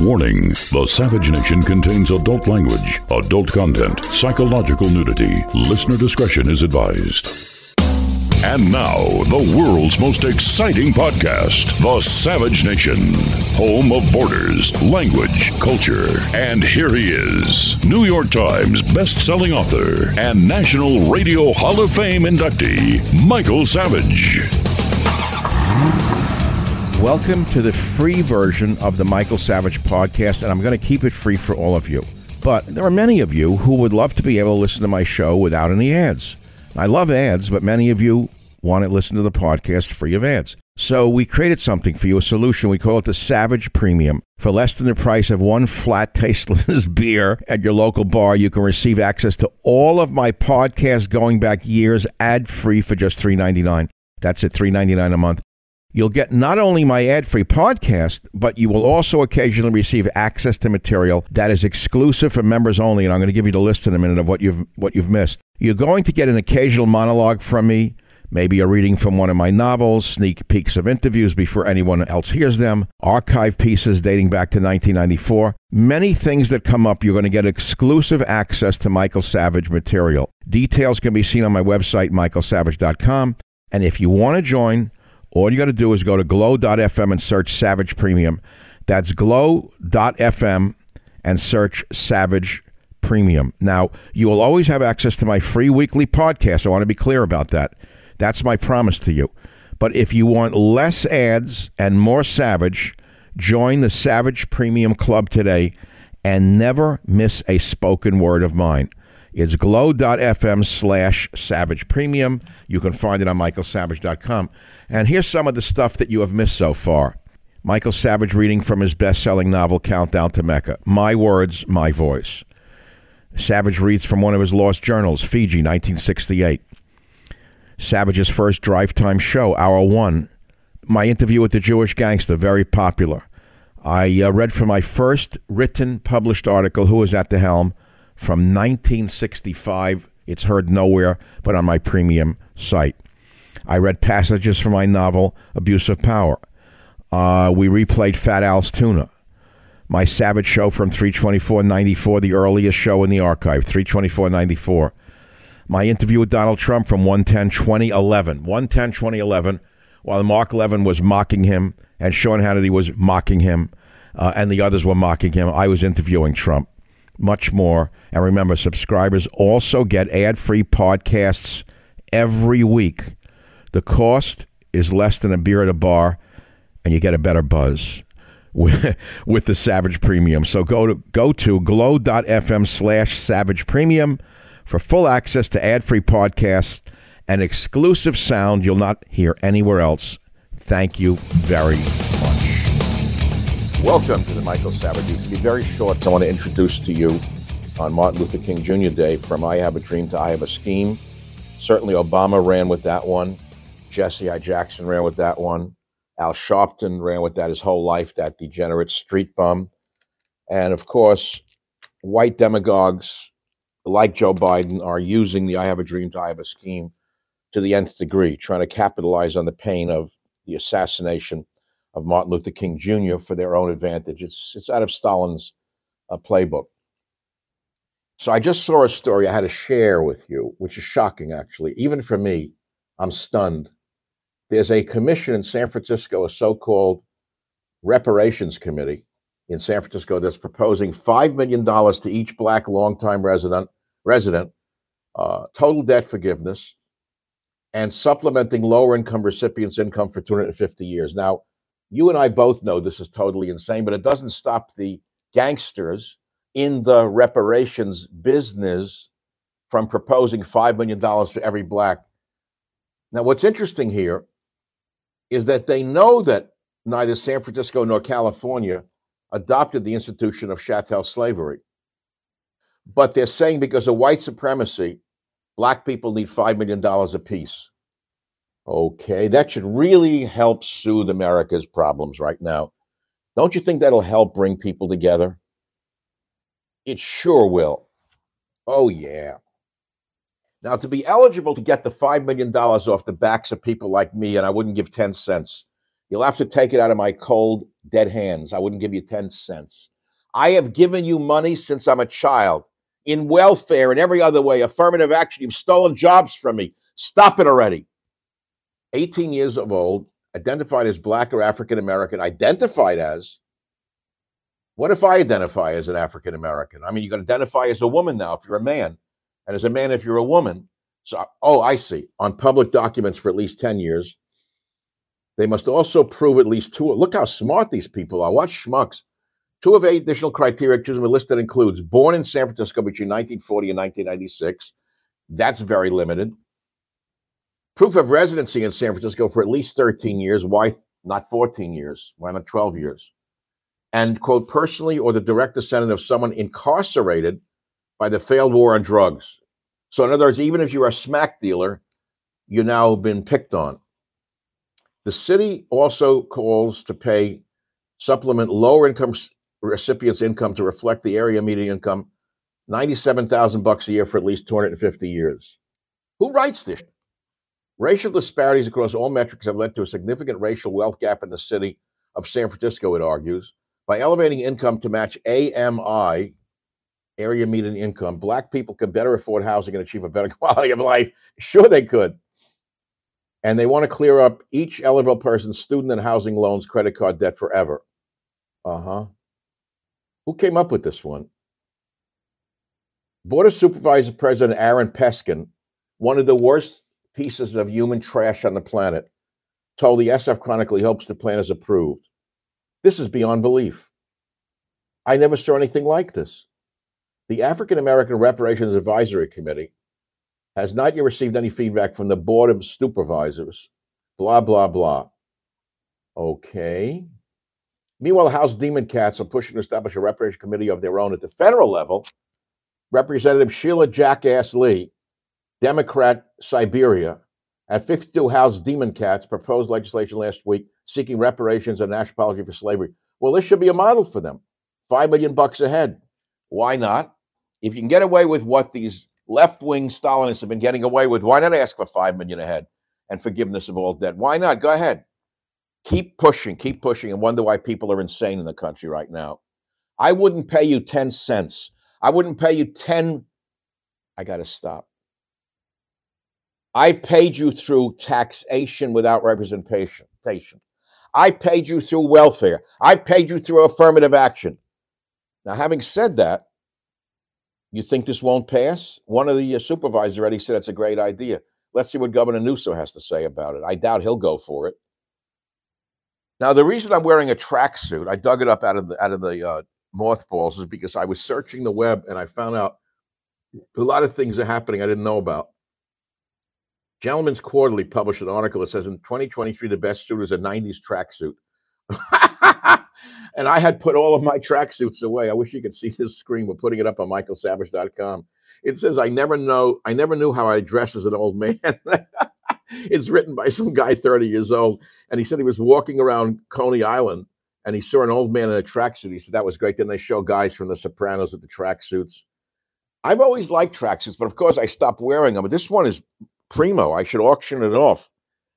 Warning The Savage Nation contains adult language, adult content, psychological nudity. Listener discretion is advised. And now, the world's most exciting podcast, The Savage Nation, home of borders, language, culture. And here he is, New York Times best-selling author and National Radio Hall of Fame inductee, Michael Savage. Welcome to the free version of the Michael Savage podcast, and I'm going to keep it free for all of you. But there are many of you who would love to be able to listen to my show without any ads. I love ads, but many of you want to listen to the podcast free of ads. So we created something for you, a solution. We call it the Savage Premium. For less than the price of one flat, tasteless beer at your local bar, you can receive access to all of my podcasts going back years ad free for just $3.99. That's at $3.99 a month. You'll get not only my ad free podcast, but you will also occasionally receive access to material that is exclusive for members only. And I'm going to give you the list in a minute of what you've, what you've missed. You're going to get an occasional monologue from me, maybe a reading from one of my novels, sneak peeks of interviews before anyone else hears them, archive pieces dating back to 1994. Many things that come up, you're going to get exclusive access to Michael Savage material. Details can be seen on my website, michaelsavage.com. And if you want to join, all you got to do is go to glow.fm and search Savage Premium. That's glow.fm and search Savage Premium. Now, you will always have access to my free weekly podcast. I want to be clear about that. That's my promise to you. But if you want less ads and more Savage, join the Savage Premium Club today and never miss a spoken word of mine. It's glow.fm slash savage premium. You can find it on michaelsavage.com. And here's some of the stuff that you have missed so far. Michael Savage reading from his best selling novel, Countdown to Mecca. My words, my voice. Savage reads from one of his lost journals, Fiji, 1968. Savage's first drive time show, Hour One. My interview with the Jewish gangster, very popular. I uh, read from my first written published article, Who Was at the Helm, from 1965. It's heard nowhere but on my premium site. I read passages from my novel, Abuse of Power. Uh, we replayed Fat Al's Tuna. My Savage show from 324.94, the earliest show in the archive, 324.94. My interview with Donald Trump from 110.2011. 110.2011, while Mark Levin was mocking him and Sean Hannity was mocking him uh, and the others were mocking him, I was interviewing Trump. Much more. And remember, subscribers also get ad free podcasts every week. The cost is less than a beer at a bar, and you get a better buzz with, the Savage Premium. So go to go to glow.fm slash savage premium for full access to ad-free podcasts and exclusive sound you'll not hear anywhere else. Thank you very much. Welcome to the Michael Savage. To be very short. I want to introduce to you on Martin Luther King Jr. Day from I Have a Dream to I Have a Scheme. Certainly, Obama ran with that one. Jesse I. Jackson ran with that one. Al Sharpton ran with that his whole life, that degenerate street bum. And of course, white demagogues like Joe Biden are using the I Have a Dream I Have a Scheme to the nth degree, trying to capitalize on the pain of the assassination of Martin Luther King Jr. for their own advantage. It's, it's out of Stalin's uh, playbook. So I just saw a story I had to share with you, which is shocking, actually. Even for me, I'm stunned. There's a commission in San Francisco, a so called reparations committee in San Francisco that's proposing $5 million to each black longtime resident, resident uh, total debt forgiveness, and supplementing lower income recipients' income for 250 years. Now, you and I both know this is totally insane, but it doesn't stop the gangsters in the reparations business from proposing $5 million for every black. Now, what's interesting here is that they know that neither San Francisco nor California adopted the institution of chattel slavery. But they're saying because of white supremacy, black people need $5 million apiece. Okay, that should really help soothe America's problems right now. Don't you think that'll help bring people together? It sure will. Oh, yeah. Now, to be eligible to get the $5 million off the backs of people like me, and I wouldn't give 10 cents, you'll have to take it out of my cold, dead hands. I wouldn't give you 10 cents. I have given you money since I'm a child in welfare and every other way, affirmative action. You've stolen jobs from me. Stop it already. 18 years of old, identified as black or African American, identified as. What if I identify as an African American? I mean, you can identify as a woman now if you're a man, and as a man if you're a woman. So, oh, I see. On public documents for at least 10 years, they must also prove at least two. Look how smart these people are. What schmucks. Two of eight additional criteria chosen a list that includes born in San Francisco between 1940 and 1996. That's very limited proof of residency in San Francisco for at least 13 years. Why not 14 years? Why not 12 years? And quote, personally or the direct descendant of someone incarcerated by the failed war on drugs. So, in other words, even if you're a smack dealer, you've now been picked on. The city also calls to pay supplement lower income recipients' income to reflect the area median income, 97,000 bucks a year for at least 250 years. Who writes this? Racial disparities across all metrics have led to a significant racial wealth gap in the city of San Francisco, it argues. By elevating income to match AMI, area median income, black people can better afford housing and achieve a better quality of life. Sure, they could. And they want to clear up each eligible person's student and housing loans, credit card debt forever. Uh huh. Who came up with this one? Board of Supervisor President Aaron Peskin, one of the worst pieces of human trash on the planet, told the SF Chronicle he hopes the plan is approved. This is beyond belief. I never saw anything like this. The African American Reparations Advisory Committee has not yet received any feedback from the Board of Supervisors. Blah, blah, blah. Okay. Meanwhile, House Demon Cats are pushing to establish a reparation committee of their own at the federal level. Representative Sheila Jackass Lee Democrat Siberia and 52 House Demon Cats proposed legislation last week seeking reparations and national apology for slavery. Well, this should be a model for them. Five million bucks a head. Why not? If you can get away with what these left-wing Stalinists have been getting away with, why not ask for five million a head and forgiveness of all debt? Why not? Go ahead. Keep pushing, keep pushing, and wonder why people are insane in the country right now. I wouldn't pay you 10 cents. I wouldn't pay you 10. I got to stop. I've paid you through taxation without representation. I paid you through welfare. I paid you through affirmative action. Now, having said that, you think this won't pass? One of the uh, supervisors already said it's a great idea. Let's see what Governor Newsom has to say about it. I doubt he'll go for it. Now, the reason I'm wearing a tracksuit, I dug it up out of the out of the uh, mothballs, is because I was searching the web and I found out a lot of things are happening I didn't know about. Gentleman's Quarterly published an article that says in 2023, the best suit is a 90s tracksuit. and I had put all of my tracksuits away. I wish you could see this screen. We're putting it up on michaelsavage.com. It says, I never know, I never knew how I dress as an old man. it's written by some guy 30 years old. And he said he was walking around Coney Island and he saw an old man in a tracksuit. He said that was great. Then they show guys from the Sopranos with the tracksuits. I've always liked tracksuits, but of course I stopped wearing them. But this one is primo. I should auction it off.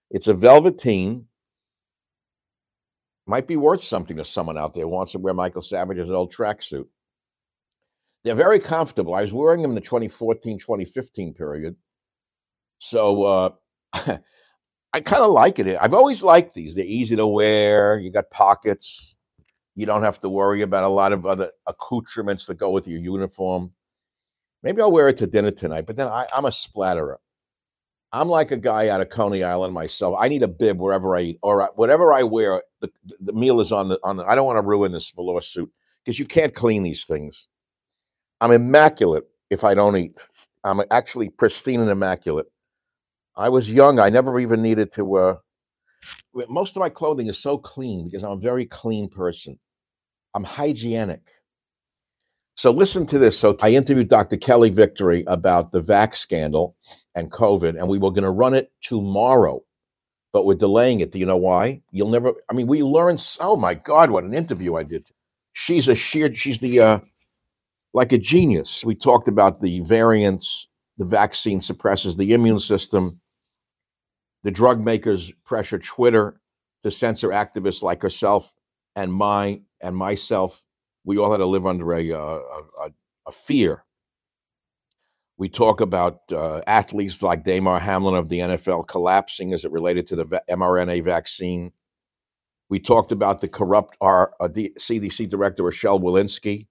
It's a velveteen. Might be worth something to someone out there who wants to wear Michael Savage's old tracksuit. They're very comfortable. I was wearing them in the 2014 2015 period. So uh, I kind of like it. I've always liked these. They're easy to wear. You got pockets. You don't have to worry about a lot of other accoutrements that go with your uniform. Maybe I'll wear it to dinner tonight, but then I, I'm a splatterer. I'm like a guy out of Coney Island myself. I need a bib wherever I eat, or whatever I wear. The, the meal is on the on the. I don't want to ruin this velour suit because you can't clean these things. I'm immaculate if I don't eat. I'm actually pristine and immaculate. I was young. I never even needed to. Uh, most of my clothing is so clean because I'm a very clean person. I'm hygienic. So listen to this. So I interviewed Dr. Kelly Victory about the vax scandal and COVID, and we were going to run it tomorrow, but we're delaying it. Do you know why? You'll never. I mean, we learned. Oh my God, what an interview I did. She's a sheer. She's the uh, like a genius. We talked about the variants. The vaccine suppresses the immune system. The drug makers pressure Twitter to censor activists like herself and my and myself. We all had to live under a uh, a, a fear we talk about uh, athletes like Damar Hamlin of the NFL collapsing as it related to the mRNA vaccine. We talked about the corrupt our uh, CDC director Rochelle Walensky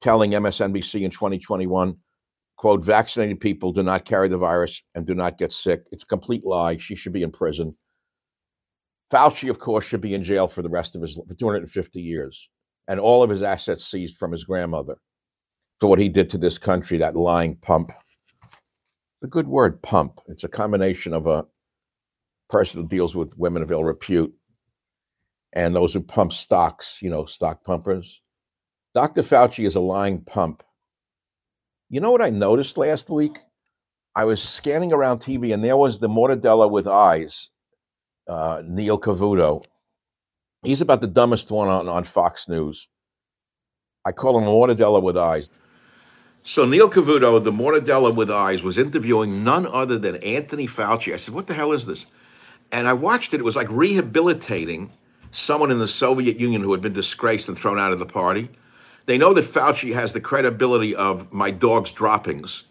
telling MSNBC in 2021, "quote Vaccinated people do not carry the virus and do not get sick. It's a complete lie. She should be in prison." Fauci, of course, should be in jail for the rest of his for 250 years, and all of his assets seized from his grandmother for what he did to this country, that lying pump. The good word, pump. It's a combination of a person who deals with women of ill repute and those who pump stocks, you know, stock pumpers. Dr. Fauci is a lying pump. You know what I noticed last week? I was scanning around TV and there was the mortadella with eyes, uh, Neil Cavuto. He's about the dumbest one on, on Fox News. I call him mortadella with eyes. So Neil Cavuto, the Mortadella with Eyes, was interviewing none other than Anthony Fauci. I said, "What the hell is this?" And I watched it. It was like rehabilitating someone in the Soviet Union who had been disgraced and thrown out of the party. They know that Fauci has the credibility of my dog's droppings,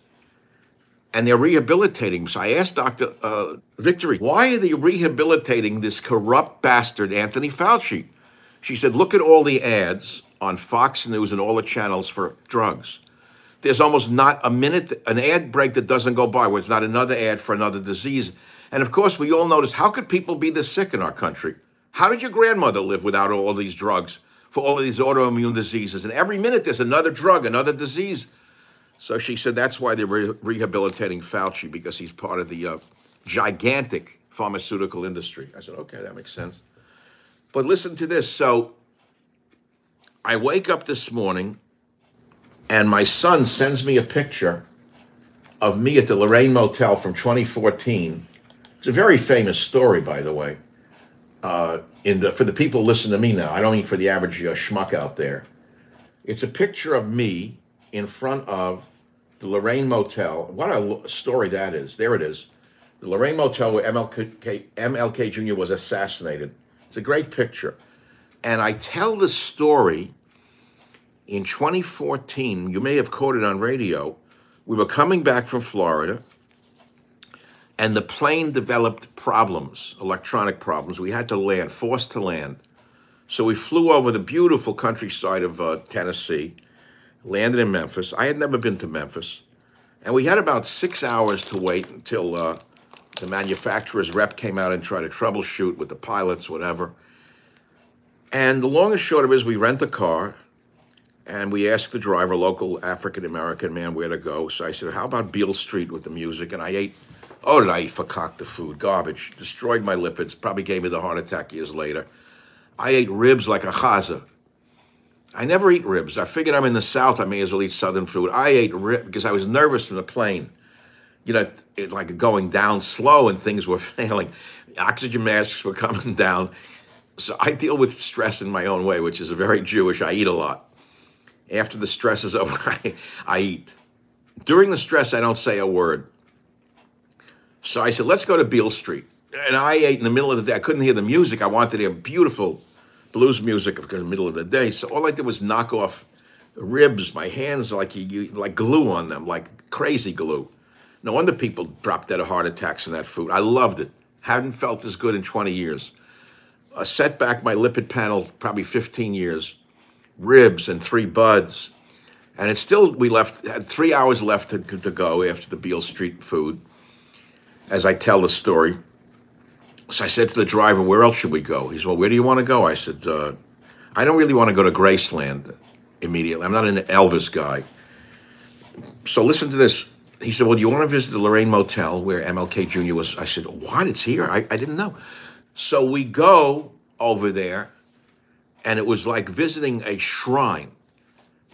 and they're rehabilitating. So I asked Dr. Uh, Victory, why are they rehabilitating this corrupt bastard, Anthony Fauci? She said, look at all the ads on Fox News and all the channels for drugs there's almost not a minute, an ad break that doesn't go by where it's not another ad for another disease. And of course, we all notice how could people be this sick in our country? How did your grandmother live without all these drugs for all of these autoimmune diseases? And every minute there's another drug, another disease. So she said that's why they're re- rehabilitating Fauci because he's part of the uh, gigantic pharmaceutical industry. I said, okay, that makes sense. But listen to this. So I wake up this morning and my son sends me a picture of me at the Lorraine Motel from 2014. It's a very famous story, by the way. Uh, in the, for the people listen to me now, I don't mean for the average uh, schmuck out there. It's a picture of me in front of the Lorraine Motel. What a story that is. There it is. The Lorraine Motel where MLK, MLK Jr. was assassinated. It's a great picture. And I tell the story in 2014, you may have quoted on radio, we were coming back from Florida and the plane developed problems, electronic problems. We had to land, forced to land. So we flew over the beautiful countryside of uh, Tennessee, landed in Memphis. I had never been to Memphis. And we had about six hours to wait until uh, the manufacturer's rep came out and tried to troubleshoot with the pilots, whatever. And the long and short of it is we rent the car and we asked the driver, local African American man, where to go. So I said, How about Beale Street with the music? And I ate, oh, did I eat the food? Garbage. Destroyed my lipids, probably gave me the heart attack years later. I ate ribs like a chaza. I never eat ribs. I figured I'm in the South. I may as well eat Southern food. I ate rib because I was nervous from the plane. You know, it, like going down slow and things were failing. Oxygen masks were coming down. So I deal with stress in my own way, which is very Jewish. I eat a lot. After the stress is over, I, I eat. During the stress, I don't say a word. So I said, let's go to Beale Street. And I ate in the middle of the day. I couldn't hear the music. I wanted to hear beautiful blues music because the middle of the day. So all I did was knock off ribs. My hands like you, like glue on them, like crazy glue. No wonder people dropped dead of heart attacks from that food. I loved it. Hadn't felt as good in 20 years. I set back my lipid panel probably 15 years. Ribs and three buds. And it's still, we left, had three hours left to, to go after the Beale Street food as I tell the story. So I said to the driver, Where else should we go? He said, Well, where do you want to go? I said, uh, I don't really want to go to Graceland immediately. I'm not an Elvis guy. So listen to this. He said, Well, do you want to visit the Lorraine Motel where MLK Jr. was? I said, What? It's here? I, I didn't know. So we go over there, and it was like visiting a shrine.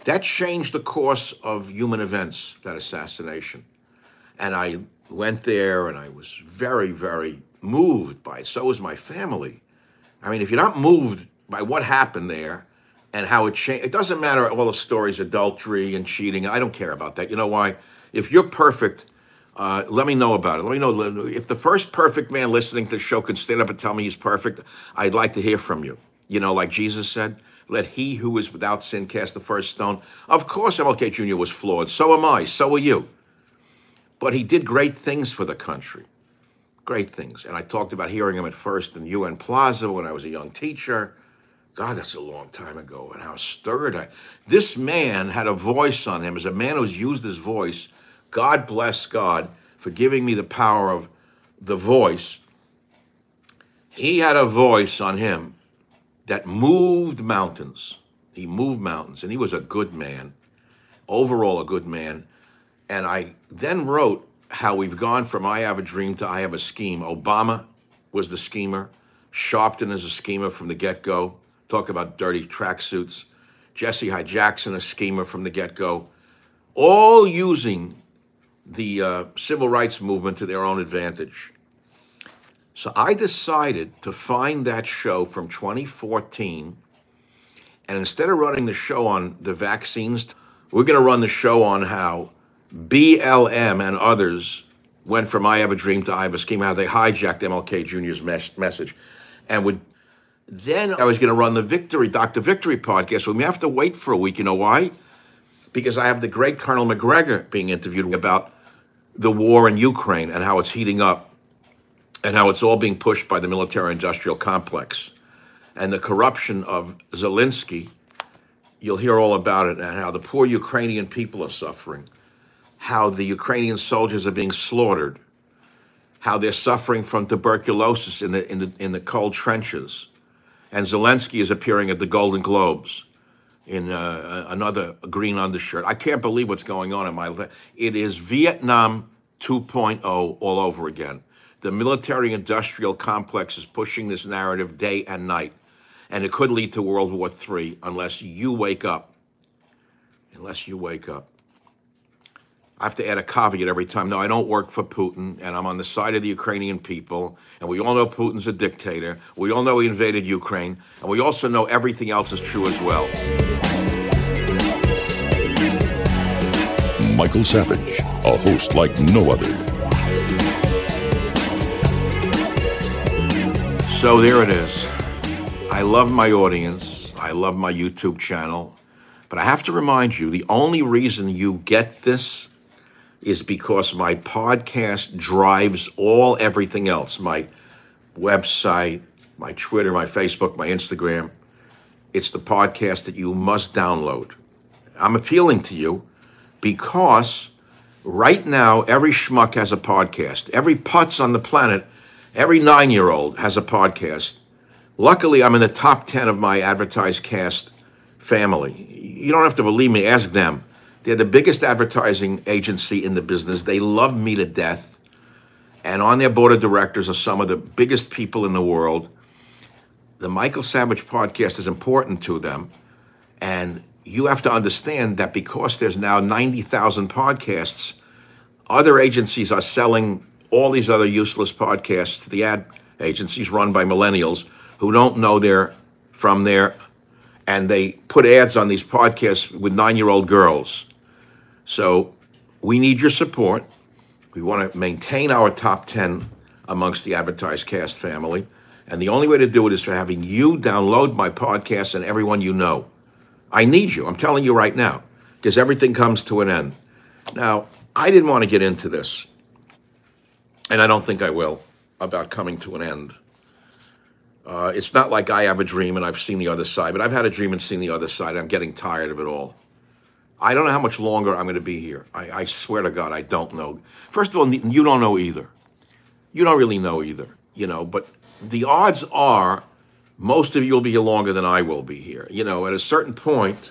That changed the course of human events, that assassination. And I went there and I was very, very moved by it. So is my family. I mean, if you're not moved by what happened there and how it changed, it doesn't matter all the stories, adultery and cheating. I don't care about that. You know why? If you're perfect, uh, let me know about it. Let me know if the first perfect man listening to the show can stand up and tell me he's perfect. I'd like to hear from you. You know, like Jesus said, let he who is without sin cast the first stone. Of course, MLK Jr. was flawed. So am I. So are you. But he did great things for the country. Great things. And I talked about hearing him at first in UN Plaza when I was a young teacher. God, that's a long time ago. And how stirred I. This man had a voice on him. As a man who's used his voice, God bless God for giving me the power of the voice. He had a voice on him that moved mountains. He moved mountains, and he was a good man, overall, a good man. And I then wrote how we've gone from I Have a Dream to I Have a Scheme. Obama was the schemer. Sharpton is a schemer from the get go. Talk about dirty tracksuits. Jesse Hyde Jackson, a schemer from the get go. All using the uh, civil rights movement to their own advantage. So I decided to find that show from 2014. And instead of running the show on the vaccines, we're going to run the show on how BLM and others went from I Have a Dream to I Have a Scheme, how they hijacked MLK Jr.'s mes- message. And would then I was going to run the Victory, Dr. Victory podcast. We may have to wait for a week. You know why? Because I have the great Colonel Macgregor being interviewed about the war in Ukraine and how it's heating up and how it's all being pushed by the military industrial complex and the corruption of Zelensky. You'll hear all about it and how the poor Ukrainian people are suffering how the Ukrainian soldiers are being slaughtered, how they're suffering from tuberculosis in the, in the, in the cold trenches. And Zelensky is appearing at the Golden Globes in uh, another green undershirt. I can't believe what's going on in my life. It is Vietnam 2.0 all over again. The military industrial complex is pushing this narrative day and night. And it could lead to World War III unless you wake up. Unless you wake up. I have to add a caveat every time. No, I don't work for Putin, and I'm on the side of the Ukrainian people. And we all know Putin's a dictator. We all know he invaded Ukraine. And we also know everything else is true as well. Michael Savage, a host like no other. So there it is. I love my audience. I love my YouTube channel. But I have to remind you the only reason you get this is because my podcast drives all everything else my website, my Twitter, my Facebook, my Instagram. It's the podcast that you must download. I'm appealing to you because right now every schmuck has a podcast. Every putz on the planet, every nine year old has a podcast. Luckily, I'm in the top 10 of my AdvertiseCast family. You don't have to believe me, ask them. They're the biggest advertising agency in the business. They love me to death. And on their board of directors are some of the biggest people in the world. The Michael Savage podcast is important to them. And you have to understand that because there's now 90,000 podcasts, other agencies are selling all these other useless podcasts to the ad agencies run by millennials who don't know their from their and they put ads on these podcasts with nine-year-old girls. So we need your support. We want to maintain our top 10 amongst the AdvertiseCast family. And the only way to do it is for having you download my podcast and everyone you know. I need you. I'm telling you right now, because everything comes to an end. Now, I didn't want to get into this, and I don't think I will, about coming to an end. Uh, it's not like I have a dream and I've seen the other side, but I've had a dream and seen the other side. I'm getting tired of it all. I don't know how much longer I'm going to be here. I, I swear to God, I don't know. First of all, you don't know either. You don't really know either, you know, but the odds are most of you will be here longer than I will be here. You know, at a certain point,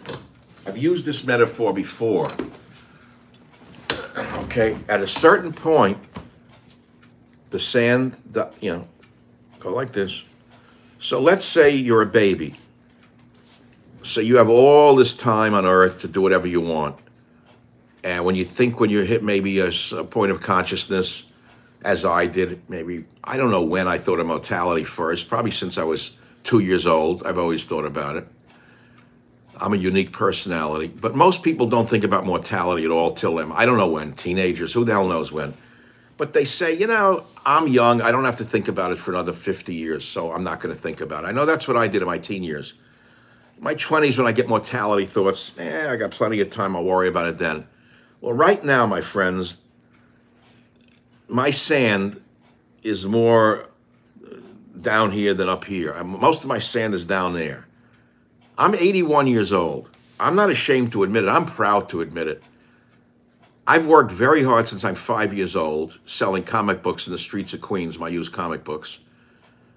I've used this metaphor before. Okay, at a certain point, the sand, you know, go like this. So let's say you're a baby. So you have all this time on earth to do whatever you want. And when you think when you hit maybe a, a point of consciousness, as I did, maybe, I don't know when I thought of mortality first, probably since I was two years old. I've always thought about it. I'm a unique personality, but most people don't think about mortality at all till them. I don't know when, teenagers, who the hell knows when. But they say, you know, I'm young. I don't have to think about it for another 50 years, so I'm not going to think about it. I know that's what I did in my teen years. My 20s, when I get mortality thoughts, eh, I got plenty of time. I'll worry about it then. Well, right now, my friends, my sand is more down here than up here. Most of my sand is down there. I'm 81 years old. I'm not ashamed to admit it. I'm proud to admit it. I've worked very hard since I'm five years old, selling comic books in the streets of Queens, my used comic books.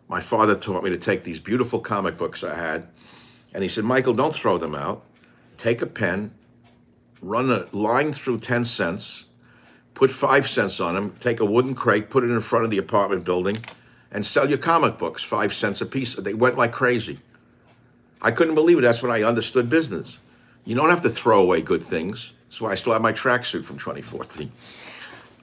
My father taught me to take these beautiful comic books I had, and he said, Michael, don't throw them out. Take a pen, run a line through 10 cents, put five cents on them, take a wooden crate, put it in front of the apartment building, and sell your comic books, five cents a piece. They went like crazy. I couldn't believe it. That's when I understood business. You don't have to throw away good things. That's why I still have my tracksuit from 2014.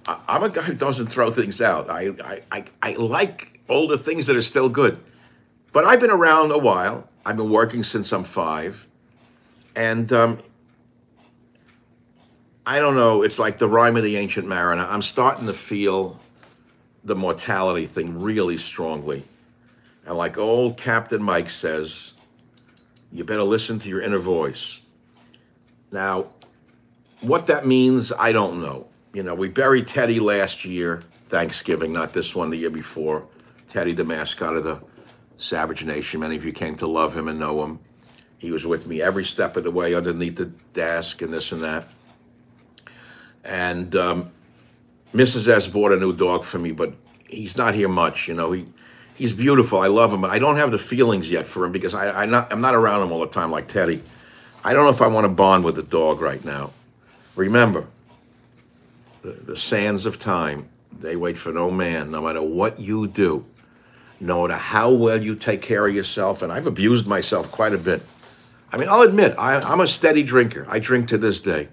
I, am a guy who doesn't throw things out. I, I, I, I like older things that are still good. But I've been around a while. I've been working since I'm five. And um, I don't know, it's like the rhyme of the ancient mariner. I'm starting to feel the mortality thing really strongly. And like old Captain Mike says, you better listen to your inner voice. Now, what that means, I don't know. You know, we buried Teddy last year, Thanksgiving, not this one, the year before. Teddy, the mascot of the Savage Nation. Many of you came to love him and know him. He was with me every step of the way underneath the desk and this and that. And um, Mrs. S bought a new dog for me, but he's not here much. You know, he he's beautiful. I love him, but I don't have the feelings yet for him because I, I not, I'm not around him all the time like Teddy. I don't know if I want to bond with the dog right now. Remember, the, the sands of time, they wait for no man, no matter what you do, no matter how well you take care of yourself. And I've abused myself quite a bit. I mean, I'll admit, I, I'm a steady drinker. I drink to this day.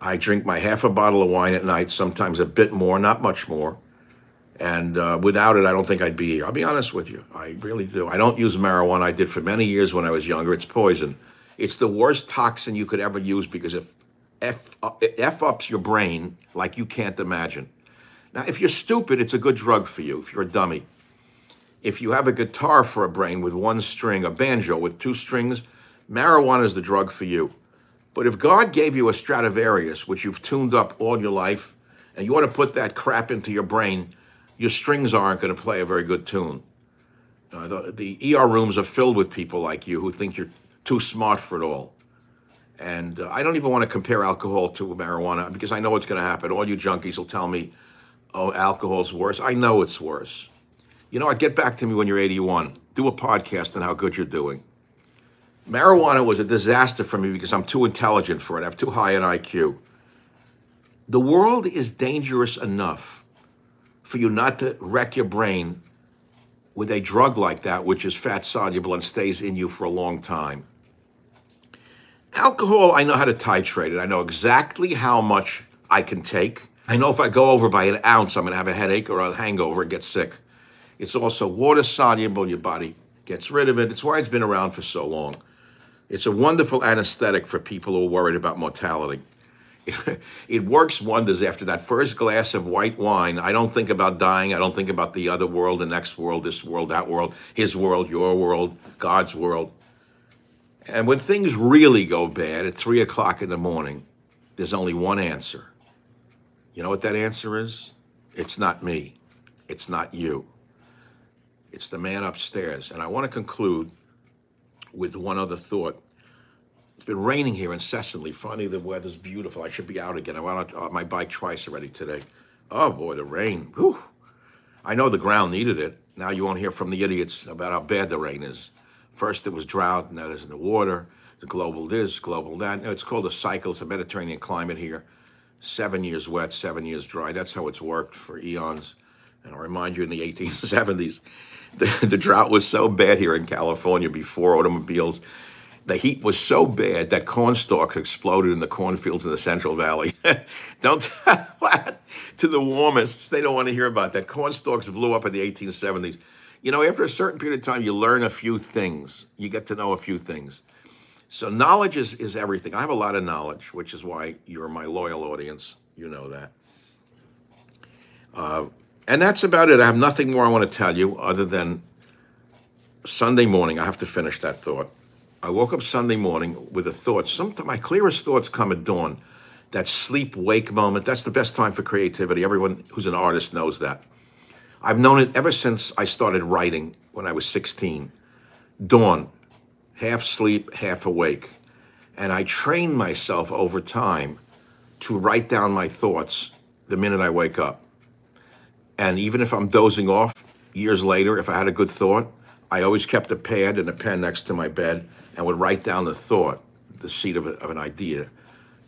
I drink my half a bottle of wine at night, sometimes a bit more, not much more. And uh, without it, I don't think I'd be here. I'll be honest with you. I really do. I don't use marijuana. I did for many years when I was younger. It's poison. It's the worst toxin you could ever use because if F, F ups your brain like you can't imagine. Now, if you're stupid, it's a good drug for you if you're a dummy. If you have a guitar for a brain with one string, a banjo with two strings, marijuana is the drug for you. But if God gave you a Stradivarius, which you've tuned up all your life, and you want to put that crap into your brain, your strings aren't going to play a very good tune. Uh, the, the ER rooms are filled with people like you who think you're too smart for it all. And uh, I don't even want to compare alcohol to marijuana because I know what's going to happen. All you junkies will tell me, oh, alcohol's worse. I know it's worse. You know what? Get back to me when you're 81. Do a podcast on how good you're doing. Marijuana was a disaster for me because I'm too intelligent for it. I have too high an IQ. The world is dangerous enough for you not to wreck your brain with a drug like that, which is fat soluble and stays in you for a long time. Alcohol, I know how to titrate it. I know exactly how much I can take. I know if I go over by an ounce, I'm going to have a headache or a hangover and get sick. It's also water soluble, your body gets rid of it. It's why it's been around for so long. It's a wonderful anesthetic for people who are worried about mortality. It works wonders after that first glass of white wine. I don't think about dying. I don't think about the other world, the next world, this world, that world, his world, your world, God's world. And when things really go bad at three o'clock in the morning, there's only one answer. You know what that answer is? It's not me. It's not you. It's the man upstairs. And I want to conclude with one other thought. It's been raining here incessantly. Finally, the weather's beautiful. I should be out again. I went on uh, my bike twice already today. Oh boy, the rain. Whew. I know the ground needed it. Now you won't hear from the idiots about how bad the rain is. First it was drought, now there's the water, the global this, global that. It's called a cycle. It's a Mediterranean climate here. Seven years wet, seven years dry. That's how it's worked for eons. And I'll remind you in the 1870s, the, the drought was so bad here in California before automobiles. The heat was so bad that corn stalks exploded in the cornfields in the Central Valley. don't to the warmists. They don't want to hear about that. Corn stalks blew up in the 1870s. You know, after a certain period of time, you learn a few things. You get to know a few things. So knowledge is, is everything. I have a lot of knowledge, which is why you're my loyal audience. You know that. Uh, and that's about it. I have nothing more I want to tell you other than Sunday morning. I have to finish that thought. I woke up Sunday morning with a thought. Sometimes my clearest thoughts come at dawn. That sleep wake moment, that's the best time for creativity. Everyone who's an artist knows that. I've known it ever since I started writing when I was 16. Dawn, half sleep, half awake. And I train myself over time to write down my thoughts the minute I wake up. And even if I'm dozing off years later, if I had a good thought, I always kept a pad and a pen next to my bed and would write down the thought, the seed of, a, of an idea.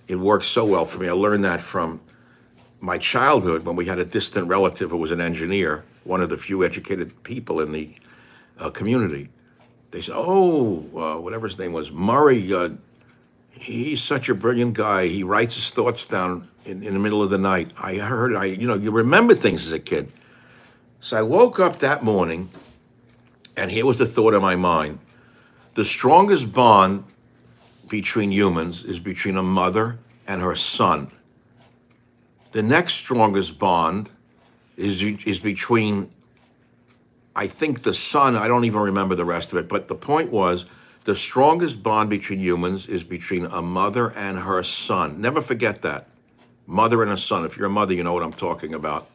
It worked so well for me. I learned that from my childhood when we had a distant relative who was an engineer, one of the few educated people in the uh, community. They said, "Oh, uh, whatever his name was, Murray. Uh, he's such a brilliant guy. He writes his thoughts down in, in the middle of the night." I heard, I you know, you remember things as a kid. So I woke up that morning, and here was the thought in my mind: the strongest bond between humans is between a mother and her son. The next strongest bond is is between I think the son, I don't even remember the rest of it, but the point was the strongest bond between humans is between a mother and her son. Never forget that. Mother and a son. If you're a mother, you know what I'm talking about.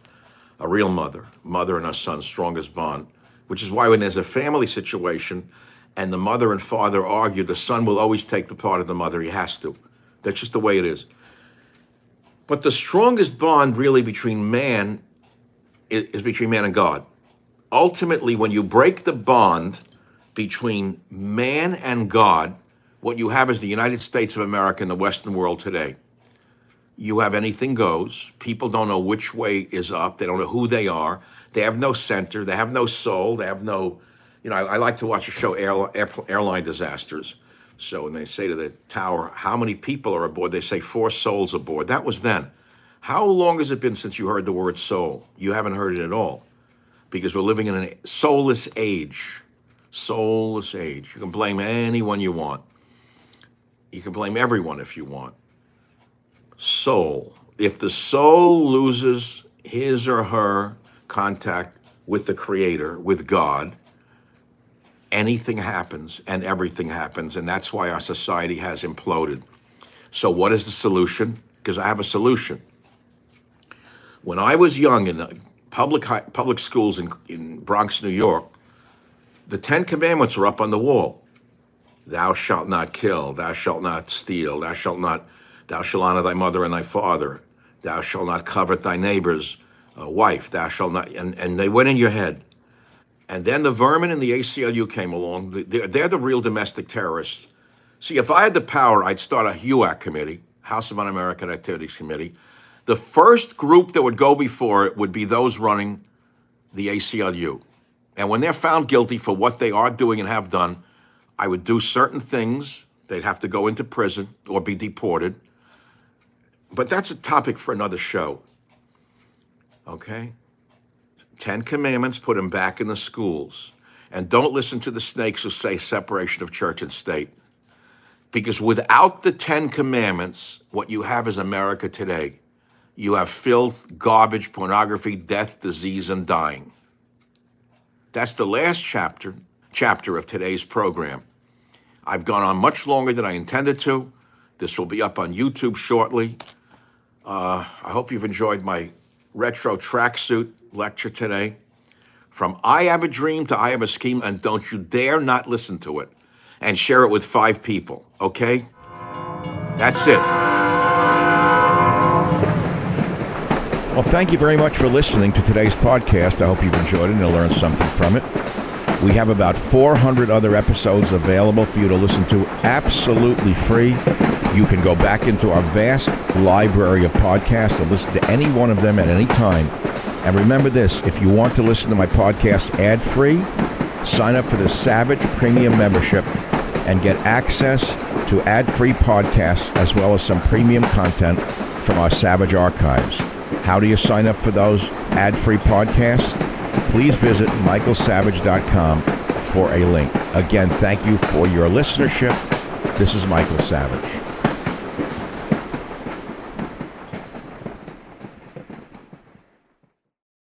A real mother, mother and a son, strongest bond. Which is why when there's a family situation and the mother and father argue, the son will always take the part of the mother. He has to. That's just the way it is. But the strongest bond really between man is between man and God. Ultimately, when you break the bond between man and God, what you have is the United States of America and the Western world today. You have anything goes. People don't know which way is up. They don't know who they are. They have no center. They have no soul. They have no, you know, I, I like to watch a show, Air, Air, Airline Disasters. So when they say to the tower, how many people are aboard? They say four souls aboard. That was then. How long has it been since you heard the word soul? You haven't heard it at all because we're living in a soulless age. Soulless age. You can blame anyone you want. You can blame everyone if you want. Soul. If the soul loses his or her contact with the Creator, with God, anything happens and everything happens. And that's why our society has imploded. So, what is the solution? Because I have a solution. When I was young in public public schools in, in Bronx, New York, the Ten Commandments were up on the wall. Thou shalt not kill. Thou shalt not steal. Thou shalt not. Thou shalt honor thy mother and thy father. Thou shalt not covet thy neighbor's uh, wife. Thou shalt not. And, and they went in your head. And then the vermin and the ACLU came along. They're, they're the real domestic terrorists. See, if I had the power, I'd start a HUAC committee, House of Un-American Activities Committee. The first group that would go before it would be those running the ACLU. And when they're found guilty for what they are doing and have done, I would do certain things They'd have to go into prison or be deported. But that's a topic for another show. Okay? Ten Commandments, put them back in the schools. And don't listen to the snakes who say separation of church and state. Because without the Ten Commandments, what you have is America today. You have filth, garbage, pornography, death, disease, and dying. That's the last chapter chapter of today's program. I've gone on much longer than I intended to. This will be up on YouTube shortly. Uh, I hope you've enjoyed my retro tracksuit lecture today. From I Have a Dream to I Have a Scheme, and don't you dare not listen to it and share it with five people, okay? That's it. Well, thank you very much for listening to today's podcast. I hope you've enjoyed it and learned something from it. We have about 400 other episodes available for you to listen to absolutely free. You can go back into our vast library of podcasts and listen to any one of them at any time. And remember this if you want to listen to my podcast ad free, sign up for the Savage Premium membership and get access to ad free podcasts as well as some premium content from our Savage archives. How do you sign up for those ad free podcasts? Please visit michaelsavage.com for a link. Again, thank you for your listenership. This is Michael Savage.